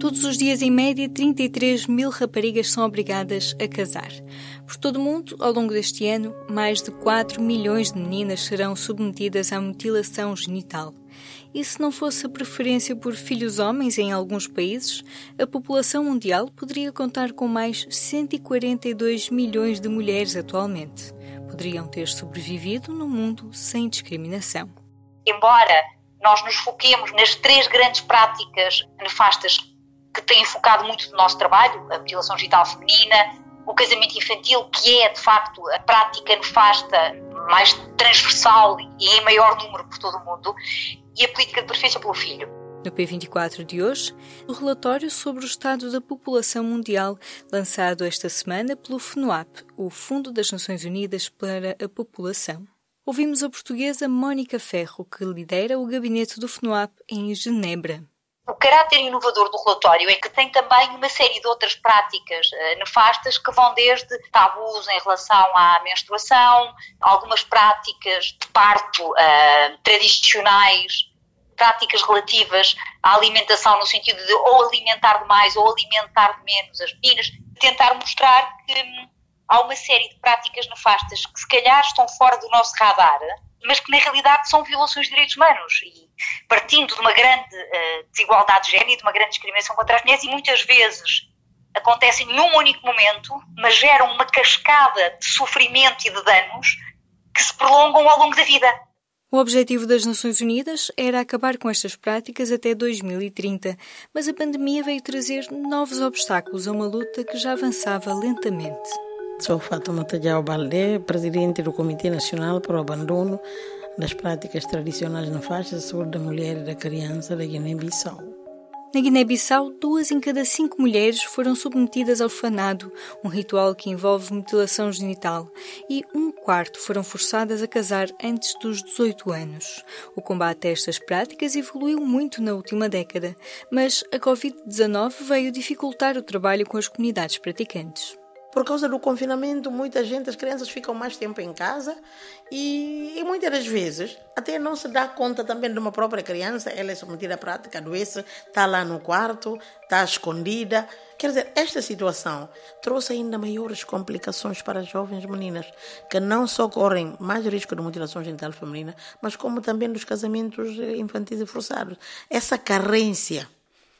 Todos os dias, em média, 33 mil raparigas são obrigadas a casar. Por todo o mundo, ao longo deste ano, mais de 4 milhões de meninas serão submetidas à mutilação genital. E se não fosse a preferência por filhos homens em alguns países, a população mundial poderia contar com mais 142 milhões de mulheres atualmente. Poderiam ter sobrevivido no mundo sem discriminação. Embora nós nos foquemos nas três grandes práticas nefastas que têm focado muito no nosso trabalho, a mutilação genital feminina, o casamento infantil, que é de facto a prática nefasta mais transversal e em maior número por todo o mundo, e a política de preferência pelo filho. No P24 de hoje, o relatório sobre o estado da população mundial, lançado esta semana pelo FNUAP, o Fundo das Nações Unidas para a População. Ouvimos a portuguesa Mónica Ferro, que lidera o gabinete do FNUAP em Genebra. O caráter inovador do relatório é que tem também uma série de outras práticas uh, nefastas que vão desde tabus em relação à menstruação, algumas práticas de parto uh, tradicionais, práticas relativas à alimentação no sentido de ou alimentar demais ou alimentar menos as meninas, tentar mostrar que hum, há uma série de práticas nefastas que se calhar estão fora do nosso radar, mas que na realidade são violações de direitos humanos e partindo de uma grande uh, desigualdade de género e de uma grande discriminação contra as mulheres e muitas vezes acontecem num único momento, mas geram uma cascada de sofrimento e de danos que se prolongam ao longo da vida. O objetivo das Nações Unidas era acabar com estas práticas até 2030, mas a pandemia veio trazer novos obstáculos a uma luta que já avançava lentamente. Sou Fátima Tadjao Baldé, presidente do Comitê Nacional para o Abandono das Práticas Tradicionais na Faixa de Saúde da Mulher e da Criança da Guiné-Bissau. Na Guiné-Bissau, duas em cada cinco mulheres foram submetidas ao orfanado, um ritual que envolve mutilação genital, e um quarto foram forçadas a casar antes dos 18 anos. O combate a estas práticas evoluiu muito na última década, mas a Covid-19 veio dificultar o trabalho com as comunidades praticantes. Por causa do confinamento, muita gente, as crianças ficam mais tempo em casa e, e, muitas das vezes até não se dá conta também de uma própria criança, ela é submetida à prática, adoece, está lá no quarto, está escondida. Quer dizer, esta situação trouxe ainda maiores complicações para as jovens meninas, que não só correm mais risco de mutilação genital feminina, mas como também dos casamentos infantis e forçados. Essa carência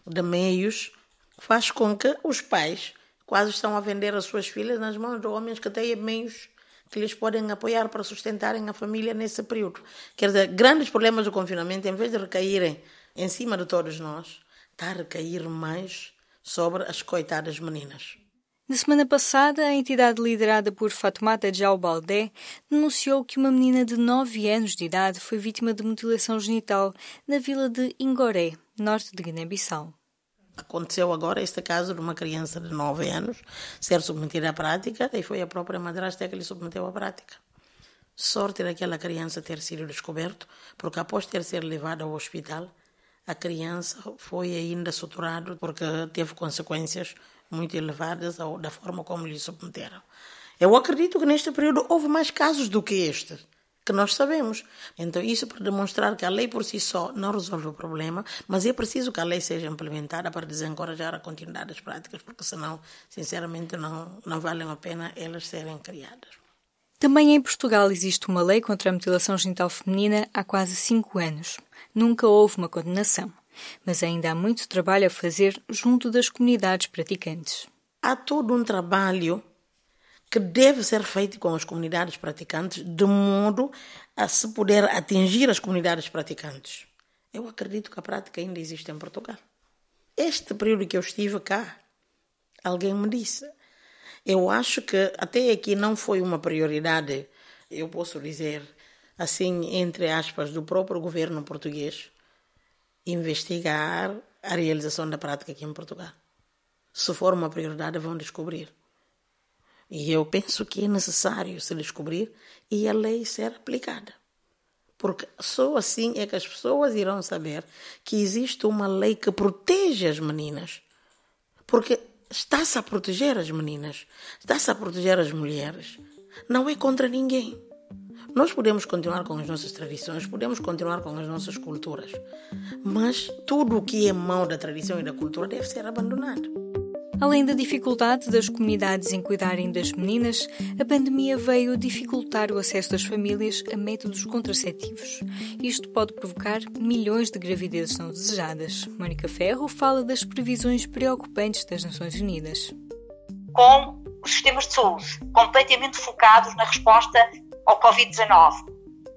de meios faz com que os pais quase estão a vender as suas filhas nas mãos de homens que têm meios que lhes podem apoiar para sustentarem a família nesse período. Quer dizer, grandes problemas do confinamento, em vez de recaírem em cima de todos nós, está a recair mais sobre as coitadas meninas. Na semana passada, a entidade liderada por Fatoumata Jau Baldé denunciou que uma menina de 9 anos de idade foi vítima de mutilação genital na vila de Ingoré, norte de Guiné-Bissau. Aconteceu agora este caso de uma criança de 9 anos ser submetida à prática e foi a própria madrasta que lhe submeteu à prática. Sorte daquela criança ter sido descoberto, porque após ter sido levada ao hospital, a criança foi ainda suturada porque teve consequências muito elevadas da forma como lhe submeteram. Eu acredito que neste período houve mais casos do que este que nós sabemos. Então, isso para demonstrar que a lei por si só não resolve o problema, mas é preciso que a lei seja implementada para desencorajar a continuidade das práticas, porque senão, sinceramente, não, não valem a pena elas serem criadas. Também em Portugal existe uma lei contra a mutilação genital feminina há quase cinco anos. Nunca houve uma condenação, mas ainda há muito trabalho a fazer junto das comunidades praticantes. Há todo um trabalho que deve ser feito com as comunidades praticantes, de modo a se poder atingir as comunidades praticantes. Eu acredito que a prática ainda existe em Portugal. Este período que eu estive cá, alguém me disse. Eu acho que até aqui não foi uma prioridade, eu posso dizer assim, entre aspas, do próprio governo português, investigar a realização da prática aqui em Portugal. Se for uma prioridade, vão descobrir. E eu penso que é necessário se descobrir e a lei ser aplicada. Porque só assim é que as pessoas irão saber que existe uma lei que protege as meninas. Porque está-se a proteger as meninas, está-se a proteger as mulheres. Não é contra ninguém. Nós podemos continuar com as nossas tradições, podemos continuar com as nossas culturas, mas tudo o que é mão da tradição e da cultura deve ser abandonado. Além da dificuldade das comunidades em cuidarem das meninas, a pandemia veio dificultar o acesso das famílias a métodos contraceptivos. Isto pode provocar milhões de gravidezes não desejadas. Mónica Ferro fala das previsões preocupantes das Nações Unidas. Com os sistemas de saúde completamente focados na resposta ao Covid-19,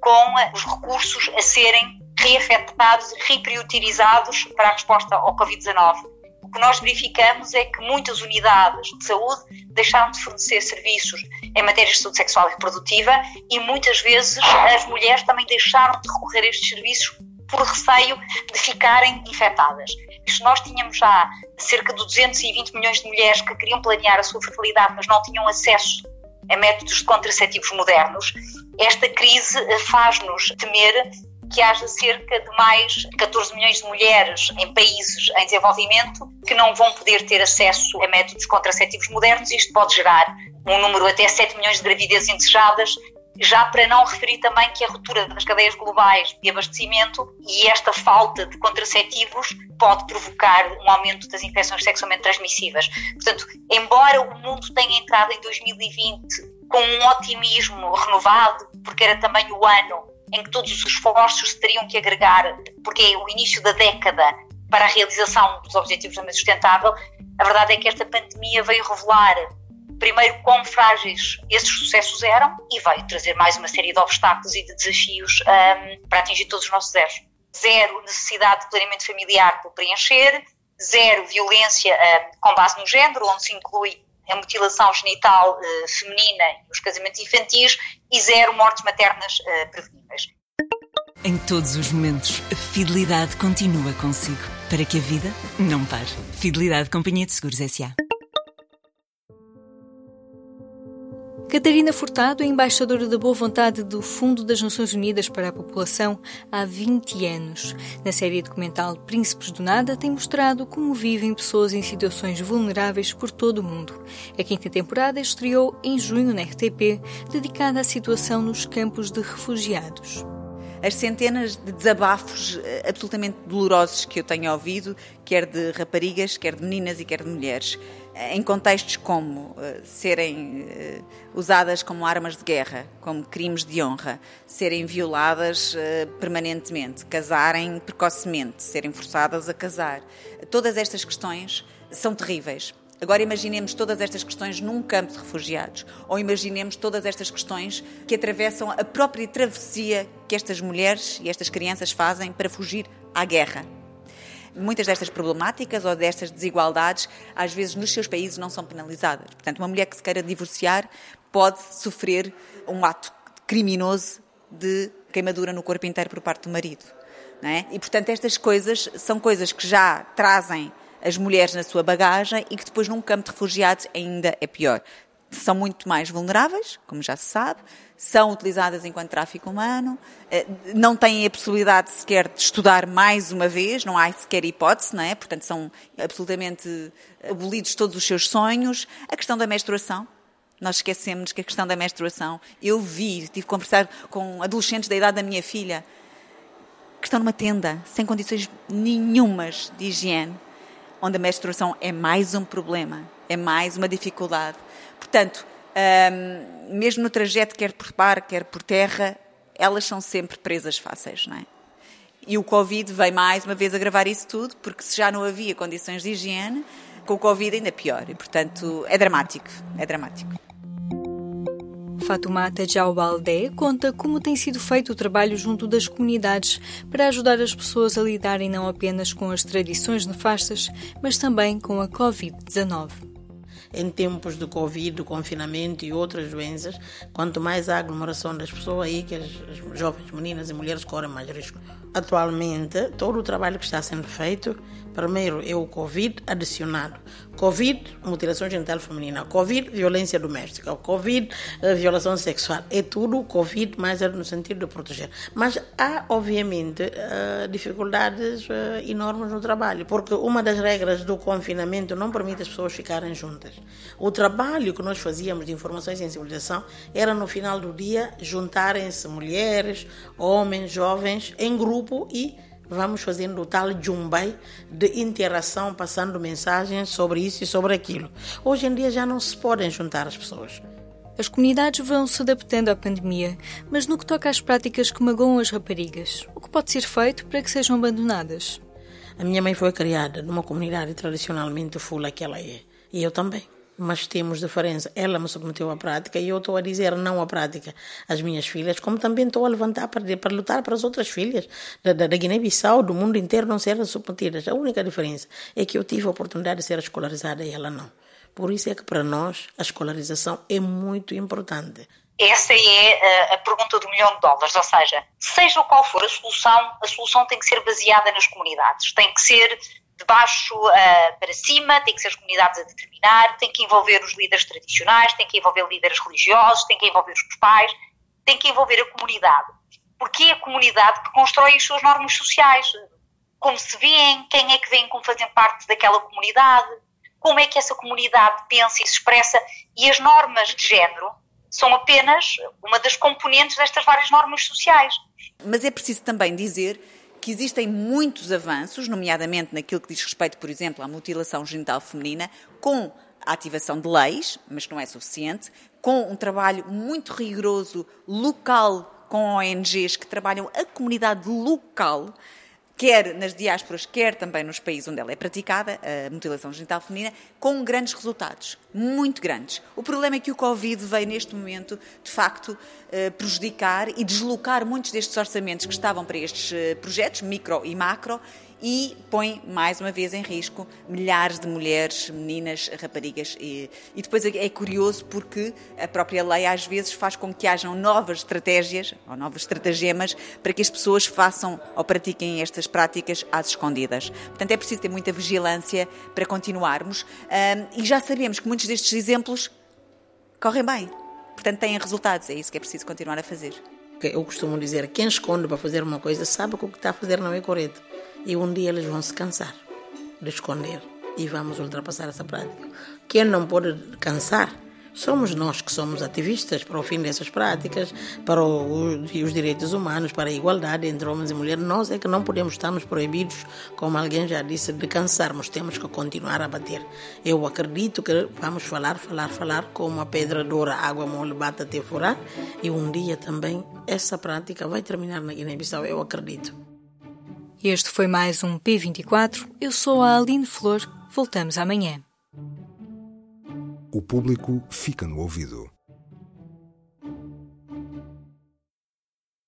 com os recursos a serem reafetados e repriorizados para a resposta ao Covid-19 que nós verificamos é que muitas unidades de saúde deixaram de fornecer serviços em matérias de saúde sexual e reprodutiva e muitas vezes as mulheres também deixaram de recorrer a estes serviços por receio de ficarem infectadas. Se nós tínhamos já cerca de 220 milhões de mulheres que queriam planear a sua fertilidade, mas não tinham acesso a métodos de contraceptivos modernos, esta crise faz-nos temer que haja cerca de mais 14 milhões de mulheres em países em desenvolvimento que não vão poder ter acesso a métodos contraceptivos modernos. Isto pode gerar um número até 7 milhões de gravidezes indesejadas, já para não referir também que a ruptura das cadeias globais de abastecimento e esta falta de contraceptivos pode provocar um aumento das infecções sexualmente transmissíveis. Portanto, embora o mundo tenha entrado em 2020 com um otimismo renovado, porque era também o ano em que todos os esforços teriam que agregar, porque é o início da década para a realização dos Objetivos de Desenvolvimento Sustentável, a verdade é que esta pandemia veio revelar, primeiro, quão frágeis esses sucessos eram e veio trazer mais uma série de obstáculos e de desafios um, para atingir todos os nossos zeros. Zero necessidade de planeamento familiar por preencher, zero violência um, com base no género, onde se inclui a mutilação genital uh, feminina e os casamentos infantis, e zero mortes maternas uh, preveníveis. Em todos os momentos, a fidelidade continua consigo, para que a vida não pare. Fidelidade Companhia de Seguros S.A. Catarina Furtado é embaixadora da boa vontade do Fundo das Nações Unidas para a População há 20 anos. Na série documental Príncipes do Nada, tem mostrado como vivem pessoas em situações vulneráveis por todo o mundo. A quinta temporada estreou em junho na RTP, dedicada à situação nos campos de refugiados as centenas de desabafos eh, absolutamente dolorosos que eu tenho ouvido, quer de raparigas, quer de meninas e quer de mulheres, em contextos como uh, serem uh, usadas como armas de guerra, como crimes de honra, serem violadas uh, permanentemente, casarem precocemente, serem forçadas a casar. Todas estas questões são terríveis. Agora imaginemos todas estas questões num campo de refugiados, ou imaginemos todas estas questões que atravessam a própria travessia que estas mulheres e estas crianças fazem para fugir à guerra. Muitas destas problemáticas ou destas desigualdades, às vezes nos seus países, não são penalizadas. Portanto, uma mulher que se queira divorciar pode sofrer um ato criminoso de queimadura no corpo inteiro por parte do marido. É? E, portanto, estas coisas são coisas que já trazem as mulheres na sua bagagem e que depois num campo de refugiados ainda é pior. São muito mais vulneráveis, como já se sabe, são utilizadas enquanto tráfico humano, eh, não têm a possibilidade sequer de estudar mais uma vez, não há sequer hipótese, não é? Portanto, são absolutamente abolidos todos os seus sonhos. A questão da menstruação, nós esquecemos que a questão da menstruação, eu vi, tive que conversar com adolescentes da idade da minha filha, que estão numa tenda, sem condições nenhumas de higiene onde a menstruação é mais um problema, é mais uma dificuldade. Portanto, um, mesmo no trajeto, quer por mar, quer por terra, elas são sempre presas fáceis, não é? E o Covid veio mais uma vez agravar isso tudo, porque se já não havia condições de higiene, com o Covid ainda pior. E, portanto, é dramático. É dramático. Fatoumata Jaubalde conta como tem sido feito o trabalho junto das comunidades para ajudar as pessoas a lidarem não apenas com as tradições nefastas, mas também com a Covid-19 em tempos de Covid, do confinamento e outras doenças, quanto mais há aglomeração das pessoas aí, que as, as jovens meninas e mulheres correm mais risco. Atualmente, todo o trabalho que está sendo feito, primeiro é o Covid adicionado. Covid, mutilação genital feminina. Covid, violência doméstica. Covid, eh, violação sexual. É tudo Covid, mas é no sentido de proteger. Mas há, obviamente, eh, dificuldades eh, enormes no trabalho, porque uma das regras do confinamento não permite as pessoas ficarem juntas. O trabalho que nós fazíamos de informação e sensibilização era, no final do dia, juntarem-se mulheres, homens, jovens, em grupo e vamos fazendo o tal jumbai de interação, passando mensagens sobre isso e sobre aquilo. Hoje em dia já não se podem juntar as pessoas. As comunidades vão se adaptando à pandemia, mas no que toca às práticas que magoam as raparigas, o que pode ser feito para que sejam abandonadas? A minha mãe foi criada numa comunidade tradicionalmente fula que ela é, e eu também mas temos diferença. Ela me submeteu à prática e eu estou a dizer não à prática às minhas filhas, como também estou a levantar para, para lutar para as outras filhas da, da, da Guiné-Bissau, do mundo inteiro, não serem submetidas. A única diferença é que eu tive a oportunidade de ser escolarizada e ela não. Por isso é que para nós a escolarização é muito importante. Essa é a, a pergunta do milhão de dólares, ou seja, seja qual for a solução, a solução tem que ser baseada nas comunidades, tem que ser de baixo uh, para cima, tem que ser as comunidades a determinar, tem que envolver os líderes tradicionais, tem que envolver líderes religiosos, tem que envolver os pais, tem que envolver a comunidade. Porque é a comunidade que constrói as suas normas sociais. Como se vêem, quem é que vem como fazem parte daquela comunidade, como é que essa comunidade pensa e se expressa, e as normas de género são apenas uma das componentes destas várias normas sociais. Mas é preciso também dizer que existem muitos avanços, nomeadamente naquilo que diz respeito, por exemplo, à mutilação genital feminina, com a ativação de leis, mas não é suficiente, com um trabalho muito rigoroso local com ONGs que trabalham a comunidade local quer nas diásporas, quer também nos países onde ela é praticada, a mutilação genital feminina, com grandes resultados, muito grandes. O problema é que o Covid veio neste momento, de facto, eh, prejudicar e deslocar muitos destes orçamentos que estavam para estes eh, projetos, micro e macro, e põe mais uma vez em risco milhares de mulheres, meninas, raparigas. E, e depois é curioso porque a própria lei às vezes faz com que hajam novas estratégias ou novos estratagemas para que as pessoas façam ou pratiquem estas práticas às escondidas. Portanto, é preciso ter muita vigilância para continuarmos um, e já sabemos que muitos destes exemplos correm bem. Portanto, têm resultados. É isso que é preciso continuar a fazer. Eu costumo dizer: quem esconde para fazer uma coisa sabe que o que está a fazer não é correto. E um dia eles vão se cansar de esconder e vamos ultrapassar essa prática. Quem não pode cansar somos nós que somos ativistas para o fim dessas práticas, para o, os direitos humanos, para a igualdade entre homens e mulheres. Nós é que não podemos estarmos proibidos, como alguém já disse, de cansarmos. Temos que continuar a bater. Eu acredito que vamos falar, falar, falar, como a pedra dura, água mole bate até furar. E um dia também essa prática vai terminar na Guiné-Bissau, eu acredito. Este foi mais um P24. Eu sou a Aline Flor. Voltamos amanhã. O público fica no ouvido.